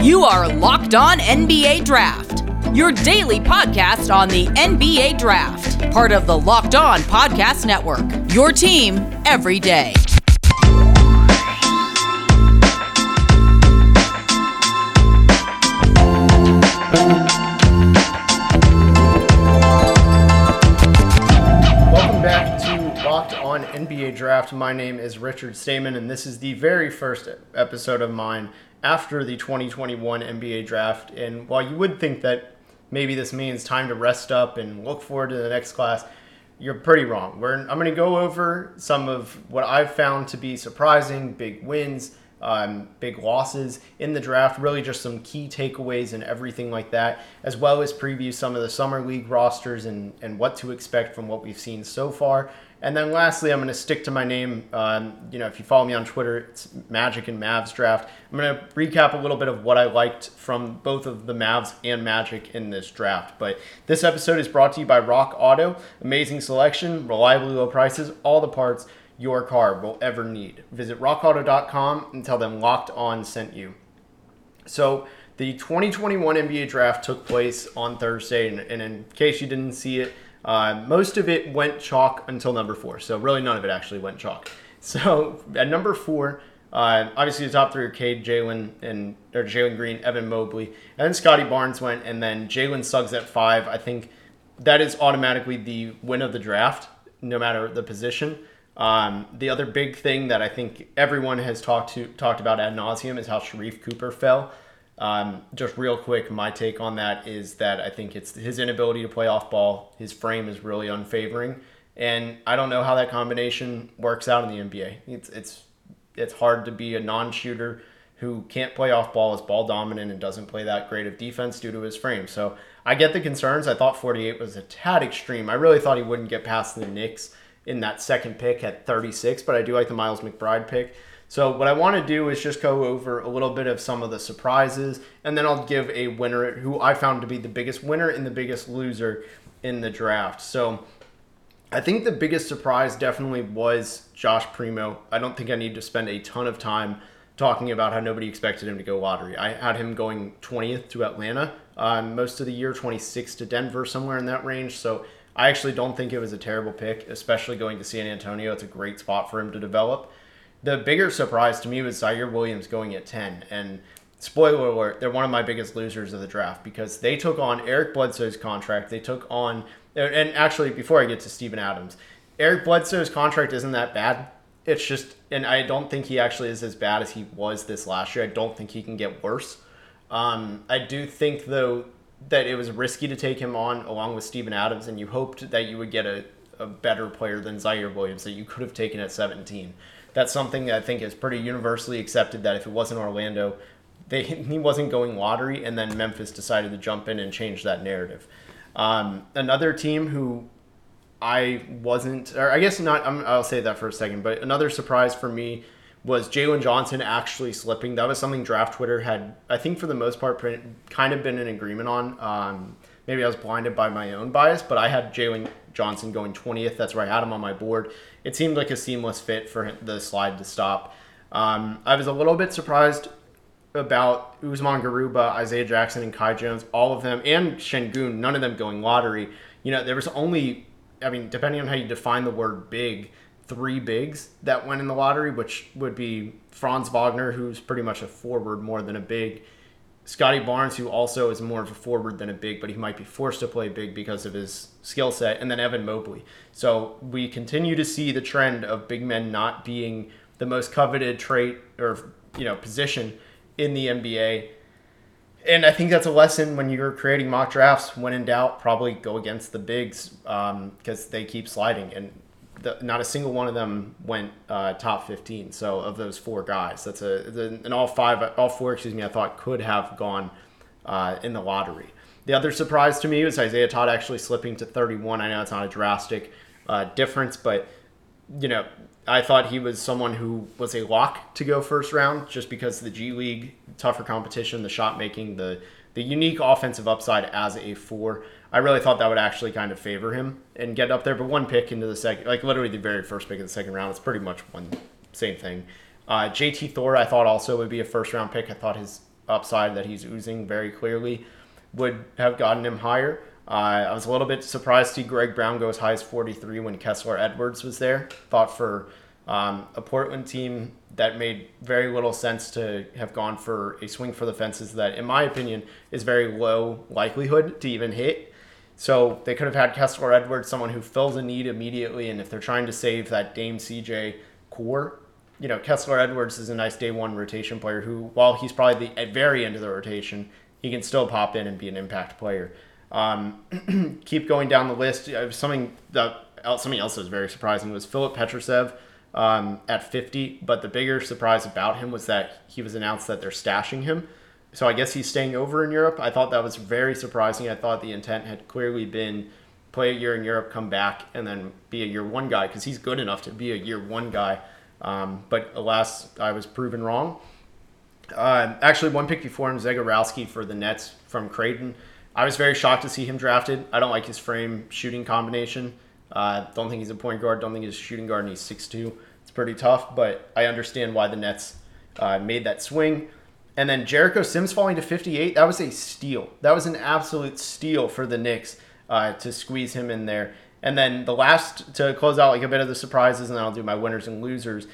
You are Locked On NBA Draft, your daily podcast on the NBA Draft, part of the Locked On Podcast Network. Your team every day. Welcome back to Locked On NBA Draft. My name is Richard Stamen, and this is the very first episode of mine after the 2021 NBA Draft. And while you would think that maybe this means time to rest up and look forward to the next class, you're pretty wrong. We're, I'm going to go over some of what I've found to be surprising big wins, um, big losses in the draft, really just some key takeaways and everything like that, as well as preview some of the Summer League rosters and, and what to expect from what we've seen so far. And then lastly, I'm going to stick to my name. Um, you know, if you follow me on Twitter, it's Magic and Mavs draft. I'm going to recap a little bit of what I liked from both of the Mavs and Magic in this draft. But this episode is brought to you by Rock Auto. Amazing selection, reliably low prices, all the parts your car will ever need. Visit rockauto.com and tell them Locked On sent you. So, the 2021 NBA draft took place on Thursday, and, and in case you didn't see it, uh, most of it went chalk until number four. So, really, none of it actually went chalk. So, at number four, uh, obviously the top three are Cade, Jalen, and or Jalen Green, Evan Mobley, and then Scotty Barnes went, and then Jalen Suggs at five. I think that is automatically the win of the draft, no matter the position. Um, the other big thing that I think everyone has talked to talked about ad nauseum is how Sharife Cooper fell. Um, just real quick, my take on that is that I think it's his inability to play off ball. His frame is really unfavoring, and I don't know how that combination works out in the NBA. It's it's it's hard to be a non-shooter who can't play off ball, is ball dominant, and doesn't play that great of defense due to his frame. So I get the concerns. I thought 48 was a tad extreme. I really thought he wouldn't get past the Knicks in that second pick at 36, but I do like the Miles McBride pick. So what I want to do is just go over a little bit of some of the surprises, and then I'll give a winner who I found to be the biggest winner and the biggest loser in the draft. So I think the biggest surprise definitely was Josh Primo. I don't think I need to spend a ton of time talking about how nobody expected him to go lottery. I had him going 20th to Atlanta uh, most of the year, 26th to Denver, somewhere in that range. So I actually don't think it was a terrible pick, especially going to San Antonio. It's a great spot for him to develop. The bigger surprise to me was Ziaire Williams going at 10. And spoiler alert, they're one of my biggest losers of the draft because they took on Eric Bledsoe's contract. They took on, and actually, before I get to Steven Adams, Eric Bledsoe's contract isn't that bad. It's just, and I don't think he actually is as bad as he was this last year. I don't think he can get worse. Um, I do think, though, that it was risky to take him on along with Steven Adams, and you hoped that you would get a, a better player than Ziaire Williams that you could have taken at 17. That's something that I think is pretty universally accepted that if it wasn't Orlando, they, he wasn't going lottery, and then Memphis decided to jump in and change that narrative. Um, another team who I wasn't, or I guess not, i will say that for a second, but another surprise for me was Jalen Johnson actually slipping. That was something Draft Twitter had, I think, for the most part, kind of been in agreement on. Um, maybe I was blinded by my own bias, but I had Jalen Johnson going 20th. That's where I had him on my board. It seemed like a seamless fit for the slide to stop. Um, I was a little bit surprised about Usman Garuba, Isaiah Jackson, and Kai Jones, all of them, and Sengun, none of them going lottery. You know, there was only, I mean, depending on how you define the word big, three bigs that went in the lottery, which would be Franz Wagner, who's pretty much a forward more than a big. Scotty Barnes, who also is more of a forward than a big, but he might be forced to play big because of his skill set, and then Evan Mobley. So we continue to see the trend of big men not being the most coveted trait or you know position in the NBA. And I think that's a lesson when you're creating mock drafts. When in doubt, probably go against the bigs because um, they keep sliding. And the, not a single one of them went uh, top 15. So of those four guys, that's a and all five, all four, excuse me, I thought could have gone uh, in the lottery. The other surprise to me was Isaiah Todd actually slipping to 31. I know it's not a drastic uh, difference, but you know, I thought he was someone who was a lock to go first round just because the G League, tougher competition, the shot making, the the unique offensive upside as a four. I really thought that would actually kind of favor him and get up there. But one pick into the second, like literally the very first pick of the second round, it's pretty much one same thing. Uh, JT Thor, I thought also would be a first round pick. I thought his upside that he's oozing very clearly would have gotten him higher. Uh, I was a little bit surprised to see Greg Brown go as high as 43 when Kessler Edwards was there. Thought for um, a Portland team that made very little sense to have gone for a swing for the fences that, in my opinion, is very low likelihood to even hit. So they could have had Kessler Edwards, someone who fills a need immediately, and if they're trying to save that Dame CJ core, you know, Kessler Edwards is a nice day one rotation player who, while he's probably the, at very end of the rotation, he can still pop in and be an impact player. Um, keep going down the list. Uh, something that something else that was very surprising was Filip Petrusev um, at 50. But the bigger surprise about him was that he was announced that they're stashing him. So I guess he's staying over in Europe. I thought that was very surprising. I thought the intent had clearly been play a year in Europe, come back, and then be a year one guy because he's good enough to be a year one guy. Um, but alas, I was proven wrong. Uh, actually, one pick before him, Zegarowski for the Nets from Creighton. I was very shocked to see him drafted. I don't like his frame shooting combination. Uh, don't think he's a point guard. Don't think he's a shooting guard, and he's 6'2". It's pretty tough, but I understand why the Nets uh, made that swing. And then Jericho Sims falling to 58, that was a steal. That was an absolute steal for the Knicks uh, to squeeze him in there. And then the last, to close out like a bit of the surprises, and then I'll do my winners and losers.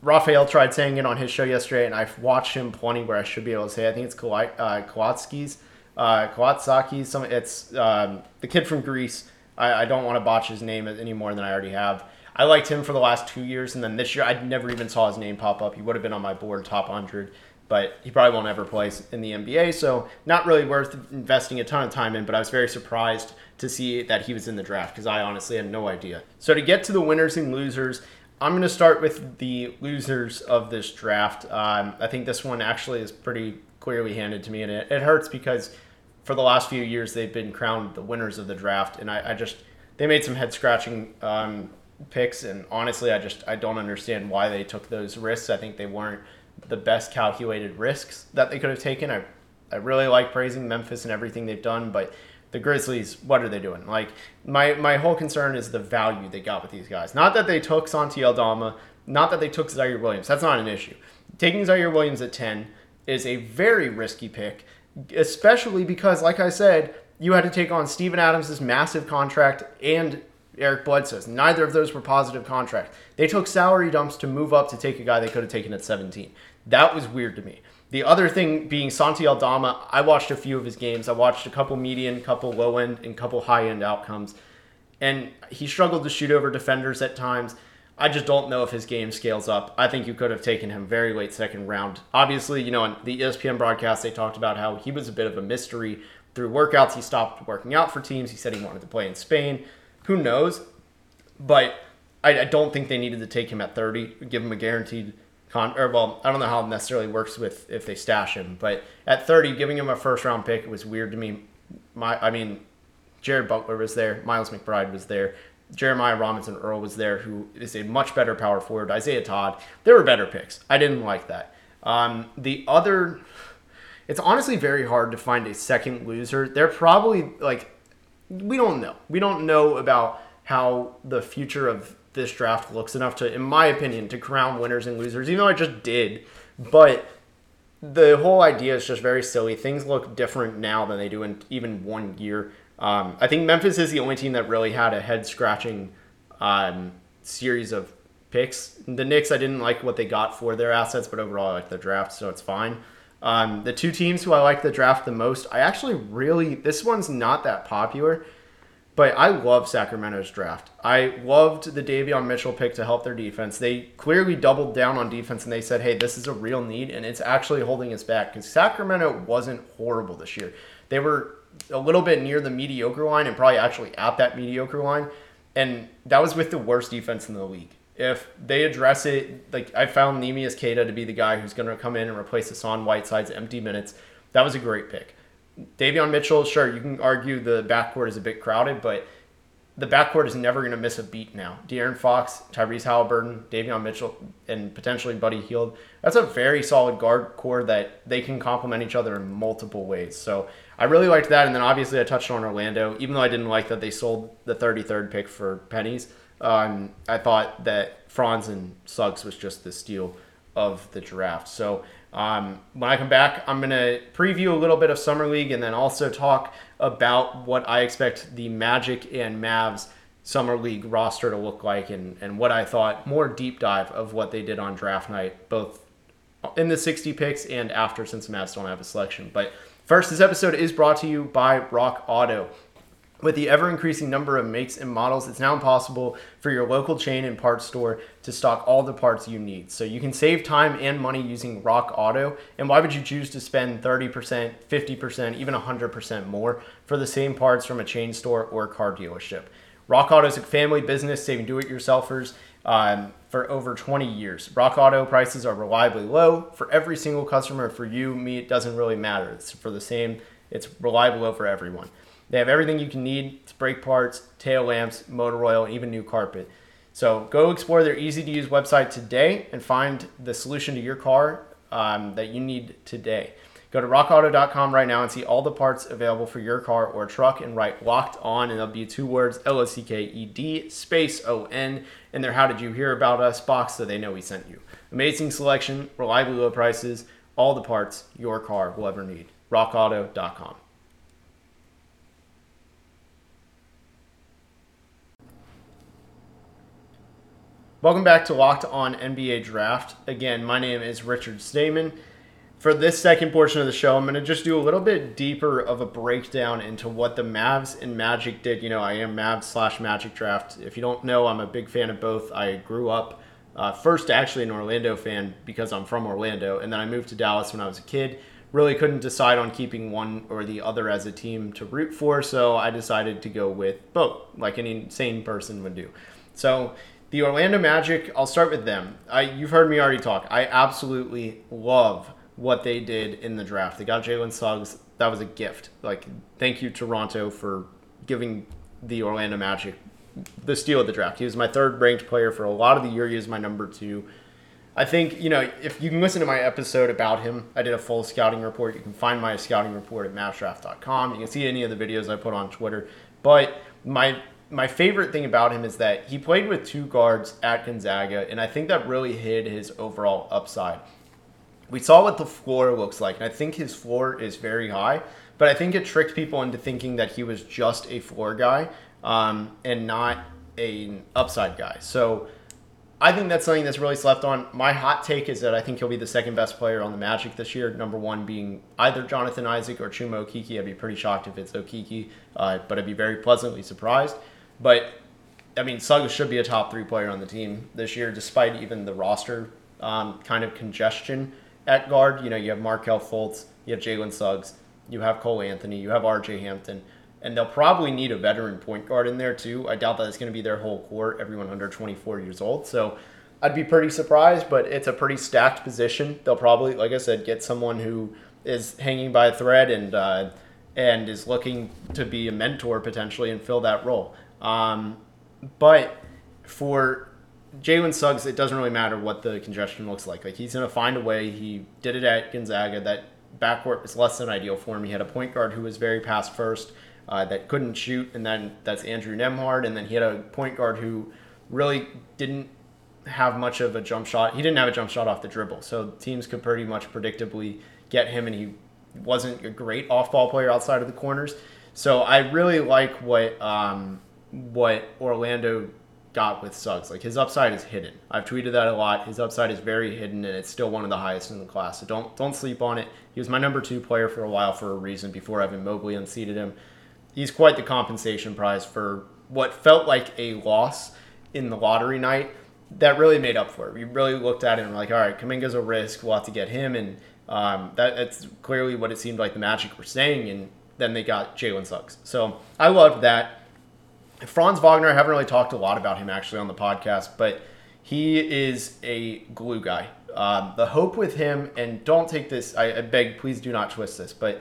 Raphael tried saying it on his show yesterday, and I've watched him plenty where I should be able to say. I think it's Kowalski's. Uh, uh, some it's um, the kid from Greece. I, I don't want to botch his name any more than I already have. I liked him for the last two years, and then this year I never even saw his name pop up. He would have been on my board top 100, but he probably won't ever play in the NBA, so not really worth investing a ton of time in. But I was very surprised to see that he was in the draft because I honestly had no idea. So to get to the winners and losers, I'm going to start with the losers of this draft. Um, I think this one actually is pretty clearly handed to me, and it, it hurts because for the last few years they've been crowned the winners of the draft, and I, I just they made some head scratching um, picks, and honestly, I just I don't understand why they took those risks. I think they weren't the best calculated risks that they could have taken. I I really like praising Memphis and everything they've done, but the Grizzlies, what are they doing? Like my my whole concern is the value they got with these guys. Not that they took Santi Aldama, not that they took Ziaire Williams. That's not an issue. Taking Ziaire Williams at ten is a very risky pick especially because, like I said, you had to take on Steven Adams' massive contract and Eric Bledsoe's. Neither of those were positive contracts. They took salary dumps to move up to take a guy they could have taken at 17. That was weird to me. The other thing being Santi Aldama, I watched a few of his games. I watched a couple median, couple low end, and couple high end outcomes. And he struggled to shoot over defenders at times. I just don't know if his game scales up. I think you could have taken him very late second round. Obviously, you know, on the ESPN broadcast, they talked about how he was a bit of a mystery through workouts. He stopped working out for teams. He said he wanted to play in Spain. Who knows? But I, I don't think they needed to take him at 30, give him a guaranteed con. Or well, I don't know how it necessarily works with if they stash him, but at 30, giving him a first round pick was weird to me. My, I mean, Jared Butler was there, Miles McBride was there. Jeremiah Robinson Earl was there, who is a much better power forward. Isaiah Todd. There were better picks. I didn't like that. Um, the other, it's honestly very hard to find a second loser. They're probably like, we don't know. We don't know about how the future of this draft looks enough to, in my opinion, to crown winners and losers, even though I just did. But the whole idea is just very silly. Things look different now than they do in even one year. Um, I think Memphis is the only team that really had a head scratching um, series of picks. The Knicks, I didn't like what they got for their assets, but overall I like the draft, so it's fine. Um, the two teams who I like the draft the most, I actually really, this one's not that popular, but I love Sacramento's draft. I loved the Davion Mitchell pick to help their defense. They clearly doubled down on defense and they said, hey, this is a real need, and it's actually holding us back because Sacramento wasn't horrible this year. They were a little bit near the mediocre line and probably actually at that mediocre line. And that was with the worst defense in the league. If they address it, like I found Neemias Queta to be the guy who's going to come in and replace Hassan Whiteside's empty minutes. That was a great pick. Davion Mitchell, sure, you can argue the backcourt is a bit crowded, but the backcourt is never going to miss a beat now. De'Aaron Fox, Tyrese Halliburton, Davion Mitchell, and potentially Buddy Hield. That's a very solid guard core that they can complement each other in multiple ways. So I really liked that. And then obviously I touched on Orlando, even though I didn't like that they sold the 33rd pick for pennies. Um, I thought that Franz and Suggs was just the steal of the draft. So Um, when I come back, I'm going to preview a little bit of Summer League and then also talk about what I expect the Magic and Mavs Summer League roster to look like and, and what I thought more deep dive of what they did on draft night, both in the 60 picks and after, since the Mavs don't have a selection. But first, this episode is brought to you by Rock Auto. With the ever increasing number of makes and models, it's now impossible for your local chain and parts store to stock all the parts you need. So you can save time and money using Rock Auto. And why would you choose to spend 30%, 50%, even 100% more for the same parts from a chain store or car dealership? Rock Auto is a family business saving do it yourselfers um, for over 20 years. Rock Auto prices are reliably low for every single customer. For you, me, it doesn't really matter. It's for the same, it's reliable low for everyone. They have everything you can need brake parts, tail lamps, motor oil, and even new carpet. So go explore their easy to use website today and find the solution to your car um, that you need today. Go to rockauto.com right now and see all the parts available for your car or truck and write locked on and there'll be two words L O C K E D space O N in their How Did You Hear About Us box so they know we sent you. Amazing selection, reliably low prices, all the parts your car will ever need. rockauto.com. Welcome back to Locked On NBA Draft. Again, my name is Richard Stamen. For this second portion of the show, I'm going to just do a little bit deeper of a breakdown into what the Mavs and Magic did. You know, I am Mavs slash Magic Draft. If you don't know, I'm a big fan of both. I grew up uh, first actually an Orlando fan because I'm from Orlando, and then I moved to Dallas when I was a kid. Really couldn't decide on keeping one or the other as a team to root for, so I decided to go with both, like any sane person would do. So the Orlando Magic, I'll start with them. I, you've heard me already talk. I absolutely love what they did in the draft. They got Jalen Suggs. That was a gift. Like, thank you, Toronto, for giving the Orlando Magic the steal of the draft. He was my third ranked player for a lot of the year. He was my number two. I think, you know, if you can listen to my episode about him, I did a full scouting report. You can find my scouting report at mavsdraft.com. You can see any of the videos I put on Twitter. But my my favorite thing about him is that he played with two guards at Gonzaga, and I think that really hid his overall upside. We saw what the floor looks like, and I think his floor is very high, but I think it tricked people into thinking that he was just a floor guy um, and not an upside guy. So I think that's something that's really slept on. My hot take is that I think he'll be the second best player on the Magic this year. Number one being either Jonathan Isaac or Chuma Okeke. I'd be pretty shocked if it's Okeke, uh, but I'd be very pleasantly surprised. But I mean, Suggs should be a top three player on the team this year, despite even the roster um, kind of congestion at guard. You know, you have Markelle Fultz, you have Jalen Suggs, you have Cole Anthony, you have R.J. Hampton, and they'll probably need a veteran point guard in there too. I doubt that it's going to be their whole core, everyone under 24 years old. So I'd be pretty surprised, but it's a pretty stacked position. They'll probably, like I said, get someone who is hanging by a thread and uh, and is looking to be a mentor potentially and fill that role. Um, but for Jalen Suggs, it doesn't really matter what the congestion looks like. Like he's going to find a way. He did it at Gonzaga. That backcourt was less than ideal for him. He had a point guard who was very pass first uh, that couldn't shoot, and then that's Andrew Nembhard, And then he had a point guard who really didn't have much of a jump shot. He didn't have a jump shot off the dribble, so teams could pretty much predictably get him, and he wasn't a great off-ball player outside of the corners. So I really like what um, what Orlando got with Suggs. Like his upside is hidden. I've tweeted that a lot. His upside is very hidden, and it's still one of the highest in the class. So don't don't sleep on it. He was my number two player for a while for a reason before Evan Mobley unseated him. He's quite the compensation prize for what felt like a loss in the lottery night. That really made up for it. We really looked at it and were like, all right, Kuminga's a risk. We'll have to get him, and um, that, that's clearly what it seemed like the Magic were saying. And then they got Jalen Suggs. So I loved that. Franz Wagner, I haven't really talked a lot about him actually on the podcast, but he is a glue guy. Um, the hope with him, and don't take this, I, I beg, please do not twist this, but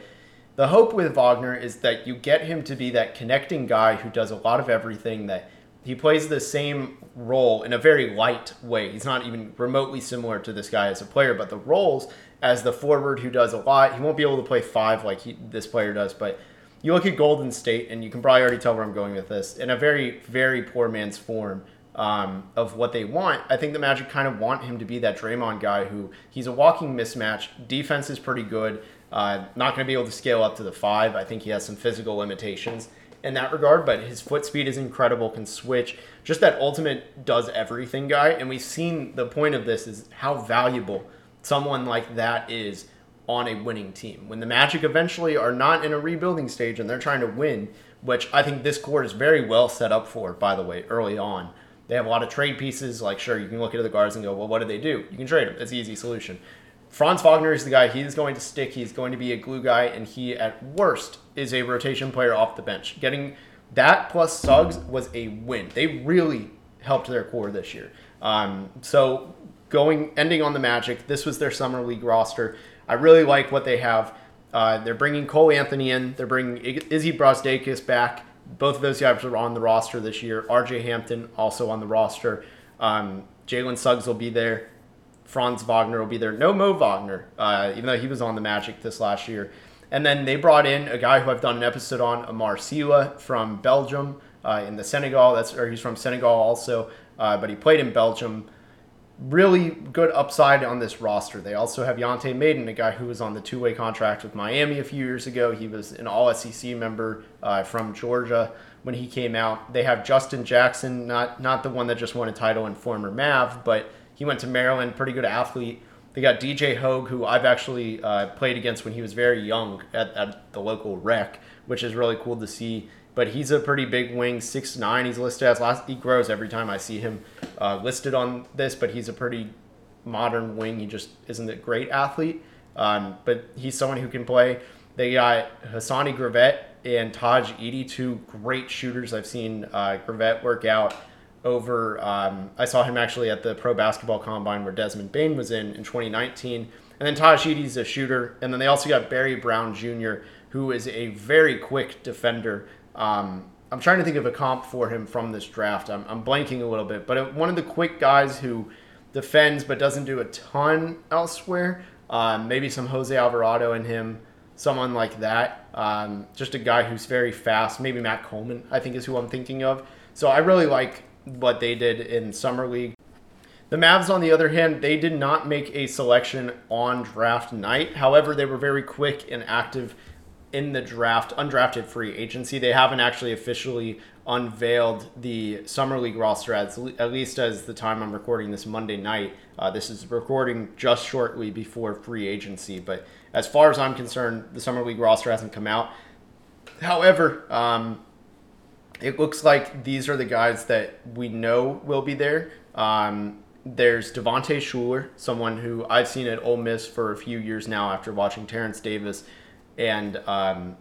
the hope with Wagner is that you get him to be that connecting guy who does a lot of everything that he plays the same role in a very light way. He's not even remotely similar to this guy as a player, but the roles as the forward who does a lot, he won't be able to play five like he, this player does, but you look at Golden State, and you can probably already tell where I'm going with this. In a very, very poor man's form, um, of what they want. I think the Magic kind of want him to be that Draymond guy who he's a walking mismatch. Defense is pretty good. Uh, not going to be able to scale up to the five. I think he has some physical limitations in that regard, but his foot speed is incredible, can switch. Just that ultimate does everything guy. And we've seen the point of this is how valuable someone like that is on a winning team. When the Magic eventually are not in a rebuilding stage and they're trying to win, which I think this core is very well set up for, by the way, early on. They have a lot of trade pieces. Like, sure, you can look at the guards and go, well, what do they do? You can trade them. It's an easy solution. Franz Wagner is the guy. He's going to stick. He's going to be a glue guy, and he, at worst, is a rotation player off the bench. Getting that plus Suggs was a win. They really helped their core this year. Um, so going ending on the Magic, this was their summer league roster. I really like what they have. Uh, they're bringing Cole Anthony in. They're bringing Izzy Brazdeikis back. Both of those guys are on the roster this year. RJ Hampton also on the roster. Um, Jalen Suggs will be there. Franz Wagner will be there. No Mo Wagner, uh, even though he was on the Magic this last year. And then they brought in a guy who I've done an episode on, Amar Sylla from Belgium uh, in the Senegal. That's or he's from Senegal also, uh, but he played in Belgium really good upside on this roster. They also have Yante Maten, a guy who was on the two way contract with Miami a few years ago. He was an All SEC member uh, from Georgia when he came out. They have Justin Jackson, not not the one that just won a title in former Mav, but he went to Maryland, pretty good athlete. They got DJ Hogg, who I've actually uh, played against when he was very young at, at the local rec, which is really cool to see but he's a pretty big wing, six nine. He's listed as last. He grows every time I see him uh, listed on this, but he's a pretty modern wing. He just isn't a great athlete, um, but he's someone who can play. They got Hassani Gravett and Tahj Eaddy, two great shooters. I've seen uh, Gravett work out over. Um, I saw him actually at the Pro Basketball Combine where Desmond Bane was in in 2019. And then Tahj Eaddy's a shooter. And then they also got Barry Brown Jr., who is a very quick defender. Um, I'm trying to think of a comp for him from this draft. I'm, I'm blanking a little bit, but one of the quick guys who defends but doesn't do a ton elsewhere. Um, maybe some Jose Alvarado in him, someone like that. Um, just a guy who's very fast. Maybe Matt Coleman, I think, is who I'm thinking of. So I really like what they did in summer league. The Mavs, on the other hand, they did not make a selection on draft night. However, they were very quick and active in the draft, undrafted free agency. They haven't actually officially unveiled the summer league roster as at least as the time I'm recording this Monday night. Uh, this is recording just shortly before free agency, but as far as I'm concerned, the summer league roster hasn't come out. However, um, it looks like these are the guys that we know will be there. Um, there's Devontae Shuler, someone who I've seen at Ole Miss for a few years now after watching Terrence Davis and um,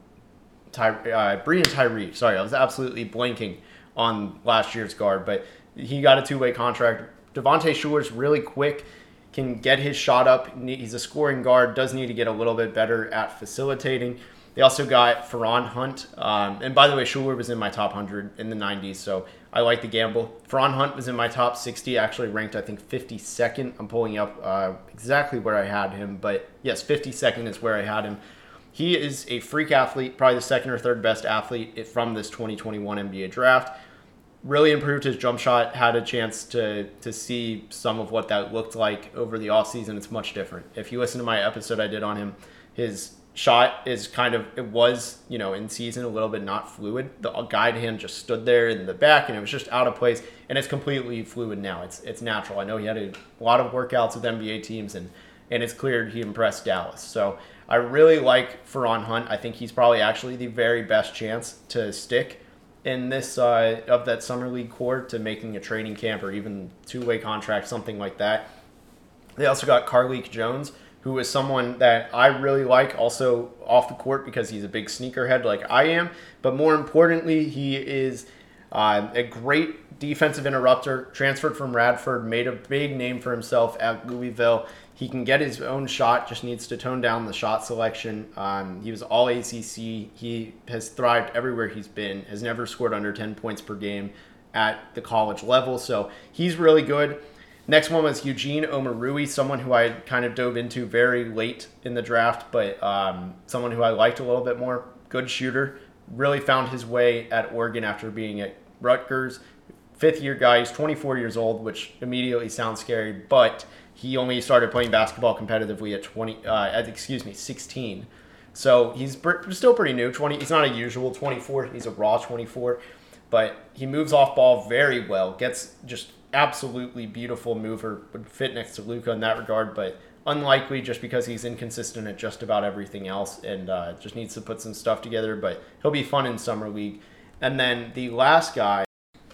Ty, uh, Breein Tyree. Sorry, I was absolutely blanking on last year's guard, but he got a two way contract. Devontae Shuler's really quick, can get his shot up. He's a scoring guard, does need to get a little bit better at facilitating. They also got Feron Hunt. Um, and by the way, Shuler was in my top 100 in the 90s, so I like the gamble. Feron Hunt was in my top 60, actually ranked, I think, 52nd. I'm pulling up uh, exactly where I had him, but yes, 52nd is where I had him. He is a freak athlete, probably the second or third best athlete from this 2021 NBA draft. Really improved his jump shot, had a chance to, to see some of what that looked like over the offseason. It's much different. If you listen to my episode I did on him, his shot is kind of it was you know in season a little bit not fluid the guide hand just stood there in the back and it was just out of place and it's completely fluid now it's it's natural i know he had a lot of workouts with nba teams and and it's clear he impressed dallas so I really like Feron Hunt. I think he's probably actually the very best chance to stick in this uh, of that summer league core to making a training camp or even two way contract, something like that. They also got Carlik Jones, who is someone that I really like, also off the court because he's a big sneakerhead like I am. But more importantly, he is uh, a great defensive interrupter. Transferred from Radford, made a big name for himself at Louisville. He can get his own shot, just needs to tone down the shot selection. Um, he was all ACC. He has thrived everywhere he's been, has never scored under 10 points per game at the college level. So he's really good. Next one was Eugene Omoruyi, someone who I kind of dove into very late in the draft, but um, someone who I liked a little bit more. Good shooter. Really found his way at Oregon after being at Rutgers. fifth year guy. He's 24 years old, which immediately sounds scary, but he only started playing basketball competitively at 20, uh, at, excuse me, 16. So he's still pretty new. 20. He's not a usual 24. He's a raw 24, but he moves off ball very well. Gets just absolutely beautiful mover. Would fit next to Luka in that regard, but unlikely just because he's inconsistent at just about everything else and uh, just needs to put some stuff together. But he'll be fun in summer league. And then the last guy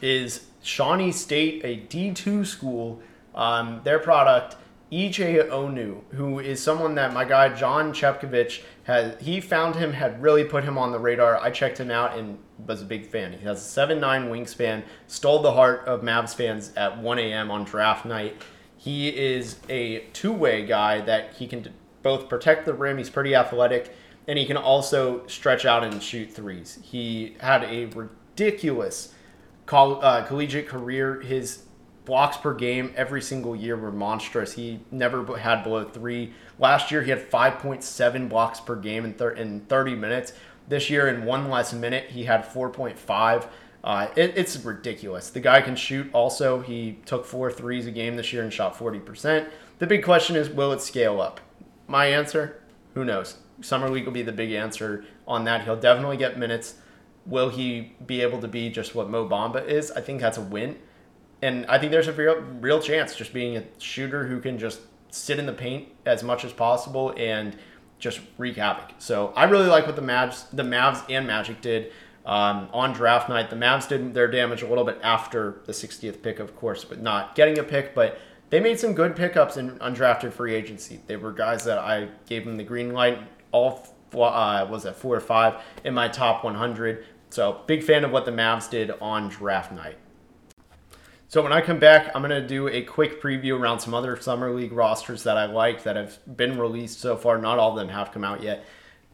is Shawnee State, a D2 school. Um, their product EJ Onu, who is someone that my guy John Chepkovich has, he found him, had really put him on the radar. I checked him out and was a big fan. He has a 7'9 wingspan, stole the heart of Mavs fans at 1 a.m. on draft night. He is a two way guy that he can both protect the rim, he's pretty athletic, and he can also stretch out and shoot threes. He had a ridiculous coll- uh, collegiate career. His blocks per game every single year were monstrous. He never had below three. Last year, he had 5.7 blocks per game in, thir- in 30 minutes. This year, in one less minute, he had 4.5. Uh, it, it's ridiculous. The guy can shoot also. He took four threes a game this year and shot 40%. The big question is will it scale up? My answer who knows? Summer League will be the big answer on that. He'll definitely get minutes. Will he be able to be just what Mo Bamba is? I think that's a win and I think there's a real real chance just being a shooter who can just sit in the paint as much as possible and just wreak havoc. So I really like what the Mavs, the Mavs and Magic did um, on draft night. The Mavs did their damage a little bit after the 60th pick, of course, but not getting a pick. But they made some good pickups in undrafted free agency. They were guys that I gave them the green light. All uh, was at four or five in my top 100. So big fan of what the Mavs did on draft night. So when I come back, I'm going to do a quick preview around some other summer league rosters that I like that have been released so far. Not all of them have come out yet.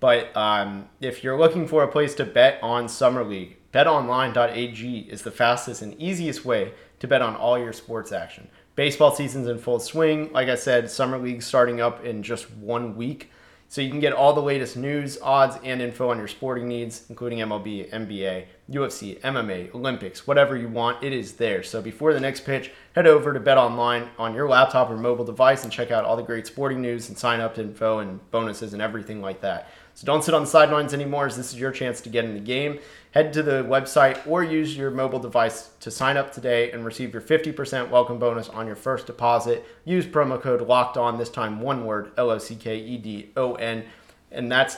But um, if you're looking for a place to bet on summer league, betonline.ag is the fastest and easiest way to bet on all your sports action. Baseball season's in full swing. Like I said, summer league starting up in just one week. So you can get all the latest news, odds, and info on your sporting needs, including MLB, NBA, UFC, MMA, Olympics, whatever you want, it is there. So before the next pitch, head over to Bet Online on your laptop or mobile device and check out all the great sporting news and sign up info and bonuses and everything like that. So don't sit on the sidelines anymore, as this is your chance to get in the game. Head to the website or use your mobile device to sign up today and receive your 50% welcome bonus on your first deposit. Use promo code LOCKED ON, this time one word, L O C K E D O N, and that's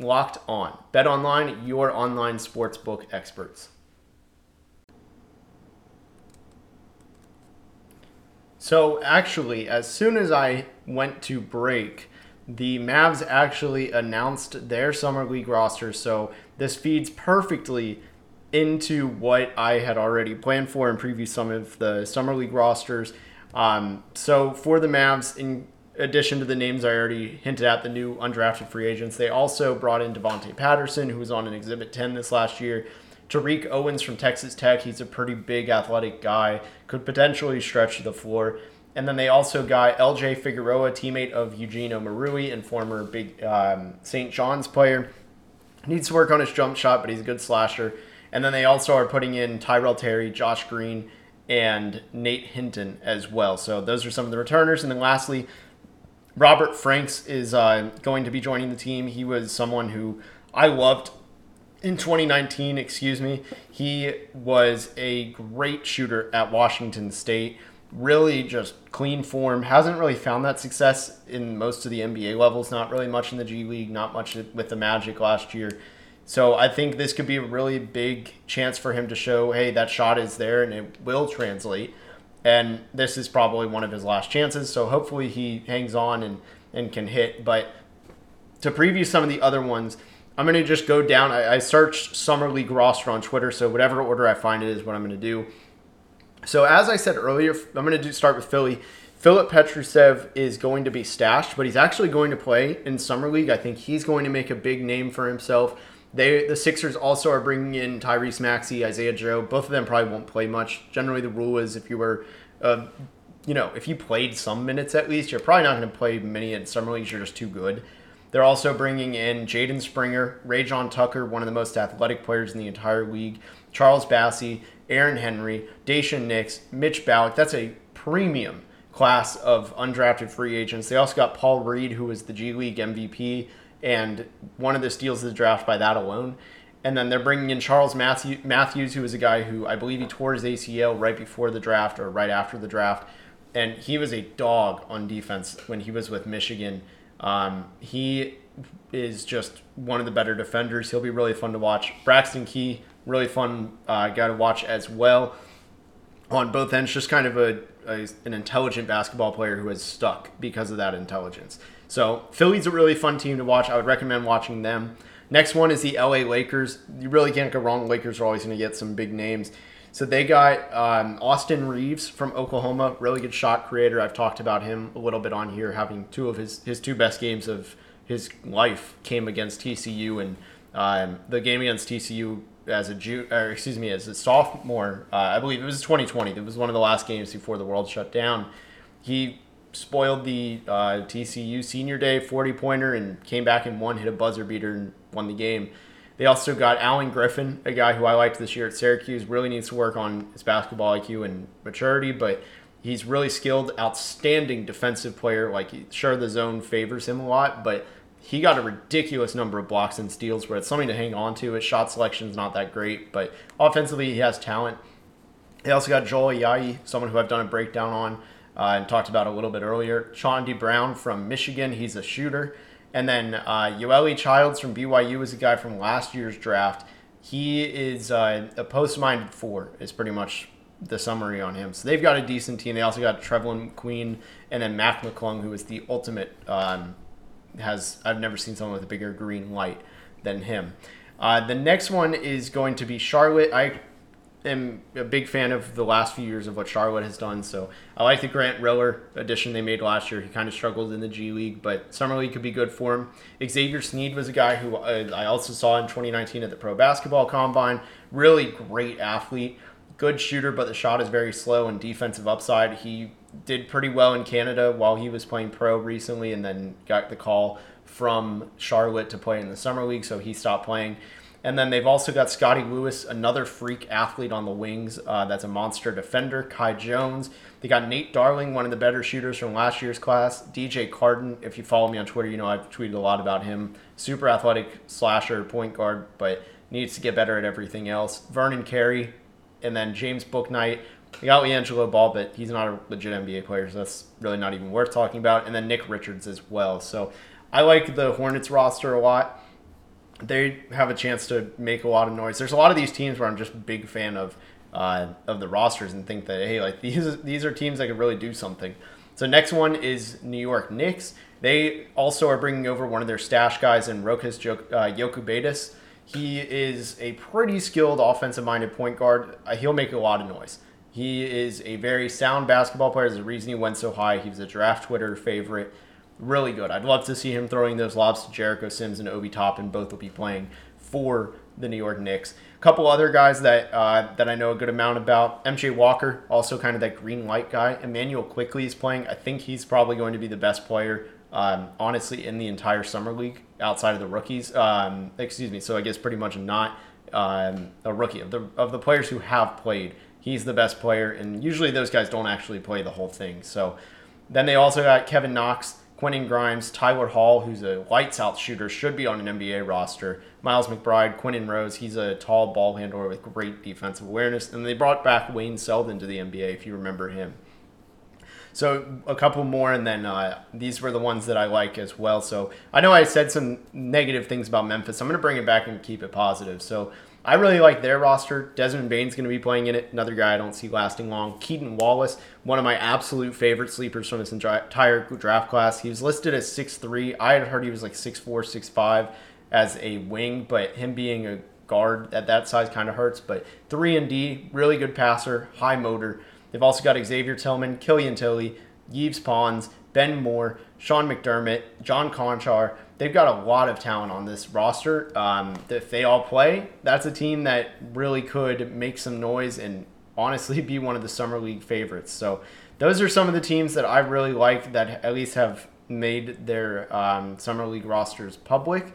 locked on. Bet online, your online sportsbook experts. So, actually, as soon as I went to break, the Mavs actually announced their summer league roster, so this feeds perfectly into what I had already planned for and preview some of the summer league rosters. Um, so for the Mavs, in addition to the names I already hinted at, the new undrafted free agents, they also brought in Devonte Patterson, who was on an Exhibit 10 this last year. Tariq Owens from Texas Tech, he's a pretty big athletic guy, could potentially stretch the floor. And then they also got LJ Figueroa, teammate of Eugene Omoruyi and former big um, St. John's player. Needs to work on his jump shot, but he's a good slasher. And then they also are putting in Tyrell Terry, Josh Green, and Nate Hinton as well. So those are some of the returners. And then lastly, Robert Franks is uh, going to be joining the team. He was someone who I loved in 2019, excuse me. He was a great shooter at Washington State really just clean form. Hasn't really found that success in most of the NBA levels. Not really much in the G League. Not much with the Magic last year. So I think this could be a really big chance for him to show, hey, that shot is there and it will translate. And this is probably one of his last chances. So hopefully he hangs on and, and can hit. But to preview some of the other ones, I'm going to just go down. I, I searched Summer League roster on Twitter. So whatever order I find it is what I'm going to do. So as I said earlier, I'm going to do, start with Philly. Filip Petrusev is going to be stashed, but he's actually going to play in summer league. I think he's going to make a big name for himself. They the Sixers also are bringing in Tyrese Maxey, Isaiah Joe. Both of them probably won't play much. Generally, the rule is if you were, uh, you know, if you played some minutes at least, you're probably not going to play many in summer leagues. You're just too good. They're also bringing in Jaden Springer, Rayjon Tucker, one of the most athletic players in the entire league, Charles Bassey, Aaron Henry, Daishen Nix, Mitch Ballock. That's a premium class of undrafted free agents. They also got Paul Reed, who was the G League MVP and one of the steals of the draft by that alone. And then they're bringing in Charles Matthews, who is a guy who I believe he tore his ACL right before the draft or right after the draft. And he was a dog on defense when he was with Michigan. Um, he is just one of the better defenders. He'll be really fun to watch. Braxton Key, really fun uh, guy to watch as well. On both ends, just kind of a, a, an intelligent basketball player who has stuck because of that intelligence. So Philly's a really fun team to watch. I would recommend watching them. Next one is the LA Lakers. You really can't go wrong. Lakers are always going to get some big names. So they got um, Austin Reaves from Oklahoma, really good shot creator. I've talked about him a little bit on here, having two of his his two best games of his life came against TCU, and um, the game against TCU as a or excuse me as a sophomore, uh, I believe it was 2020. It was one of the last games before the world shut down. He spoiled the uh, TCU senior day 40 pointer and came back and won, hit a buzzer beater and won the game. They also got Alan Griffin, a guy who I liked this year at Syracuse. Really needs to work on his basketball IQ and maturity, but he's really skilled, outstanding defensive player. Like, sure, the zone favors him a lot, but he got a ridiculous number of blocks and steals where it's something to hang on to. His shot selection is not that great, but offensively, he has talent. They also got Joel Ayayi, someone who I've done a breakdown on uh, and talked about a little bit earlier. Chaundee Brown from Michigan, he's a shooter. And then uh, Yoeli Childs from BYU is a guy from last year's draft. He is uh, a post-minded four. Is pretty much the summary on him. So they've got a decent team. They also got Trevelin Queen and then Mac McClung, who is the ultimate. Um, has I've never seen someone with a bigger green light than him. Uh, the next one is going to be Charlotte. I am a big fan of the last few years of what Charlotte has done. So I like the Grant Riller addition they made last year. He kind of struggled in the G League, but Summer League could be good for him. Xavier Sneed was a guy who uh, I also saw in 2019 at the Pro Basketball Combine. Really great athlete, good shooter, but the shot is very slow and defensive upside. He did pretty well in Canada while he was playing pro recently, and then got the call from Charlotte to play in the Summer League, so he stopped playing. And then they've also got Scotty Lewis, another freak athlete on the wings. Uh, that's a monster defender. Kai Jones. They got Nate Darling, one of the better shooters from last year's class. DJ Carton. if you follow me on Twitter, you know I've tweeted a lot about him. Super athletic slasher, point guard, but needs to get better at everything else. Vernon Carey, and then James Bouknight. They got LiAngelo Ball, but he's not a legit NBA player, so that's really not even worth talking about. And then Nick Richards as well. So I like the Hornets roster a lot they have a chance to make a lot of noise. There's a lot of these teams where I'm just a big fan of uh, of the rosters and think that hey, like these these are teams that could really do something. So next one is New York Knicks. They also are bringing over one of their stash guys in Rokas uh, Jokubaitis. He is a pretty skilled offensive-minded point guard. Uh, he'll make a lot of noise. He is a very sound basketball player. There's a reason he went so high. He was a draft Twitter favorite really good. I'd love to see him throwing those lobs to Jericho Sims and Obi Toppin. Both will be playing for the New York Knicks. A couple other guys that uh, that I know a good amount about. MJ Walker, also kind of that green light guy. Immanuel Quickley is playing. I think he's probably going to be the best player, um, honestly, in the entire summer league outside of the rookies. Um, excuse me. So I guess pretty much not um, a rookie of the of the players who have played. He's the best player, and usually those guys don't actually play the whole thing. So then they also got Kevin Knox Quentin Grimes, Tyler Hall, who's a lights out shooter, should be on an NBA roster. Miles McBride, Quinton Rose, he's a tall ball handler with great defensive awareness. And they brought back Wayne Selden to the NBA, if you remember him. So a couple more, and then uh, these were the ones that I like as well. So I know I said some negative things about Memphis. I'm going to bring it back and keep it positive. So I really like their roster. Desmond Bane's going to be playing in it. Another guy I don't see lasting long. Keaton Wallace, one of my absolute favorite sleepers from this entire draft class. He was listed as 6'3". I had heard he was like 6'4", 6'5", as a wing, but him being a guard at that size kind of hurts. But 3 and D, really good passer, high motor. They've also got Xavier Tillman, Killian Tillie, Yves Pons, Ben Moore, Sean McDermott, John Konchar. They've got a lot of talent on this roster. Um, if they all play, that's a team that really could make some noise and honestly be one of the summer league favorites. So those are some of the teams that I really like that at least have made their um, summer league rosters public,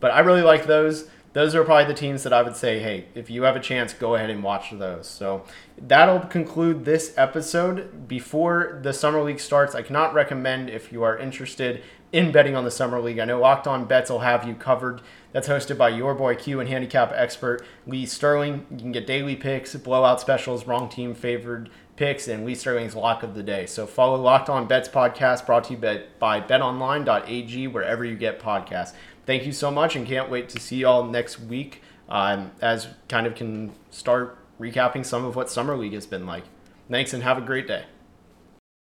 but I really like those. Those are probably the teams that I would say, hey, if you have a chance, go ahead and watch those. So that'll conclude this episode. Before the summer league starts, I cannot recommend if you are interested in betting on the summer league. I know Locked On Bets will have you covered. That's hosted by your boy Q and handicap expert Lee Sterling. You can get daily picks, blowout specials, wrong team favored picks, and Lee Sterling's lock of the day. So follow Locked On Bets podcast brought to you by betonline.ag wherever you get podcasts. Thank you so much and can't wait to see y'all next week um, as kind of can start recapping some of what Summer League has been like. Thanks and have a great day.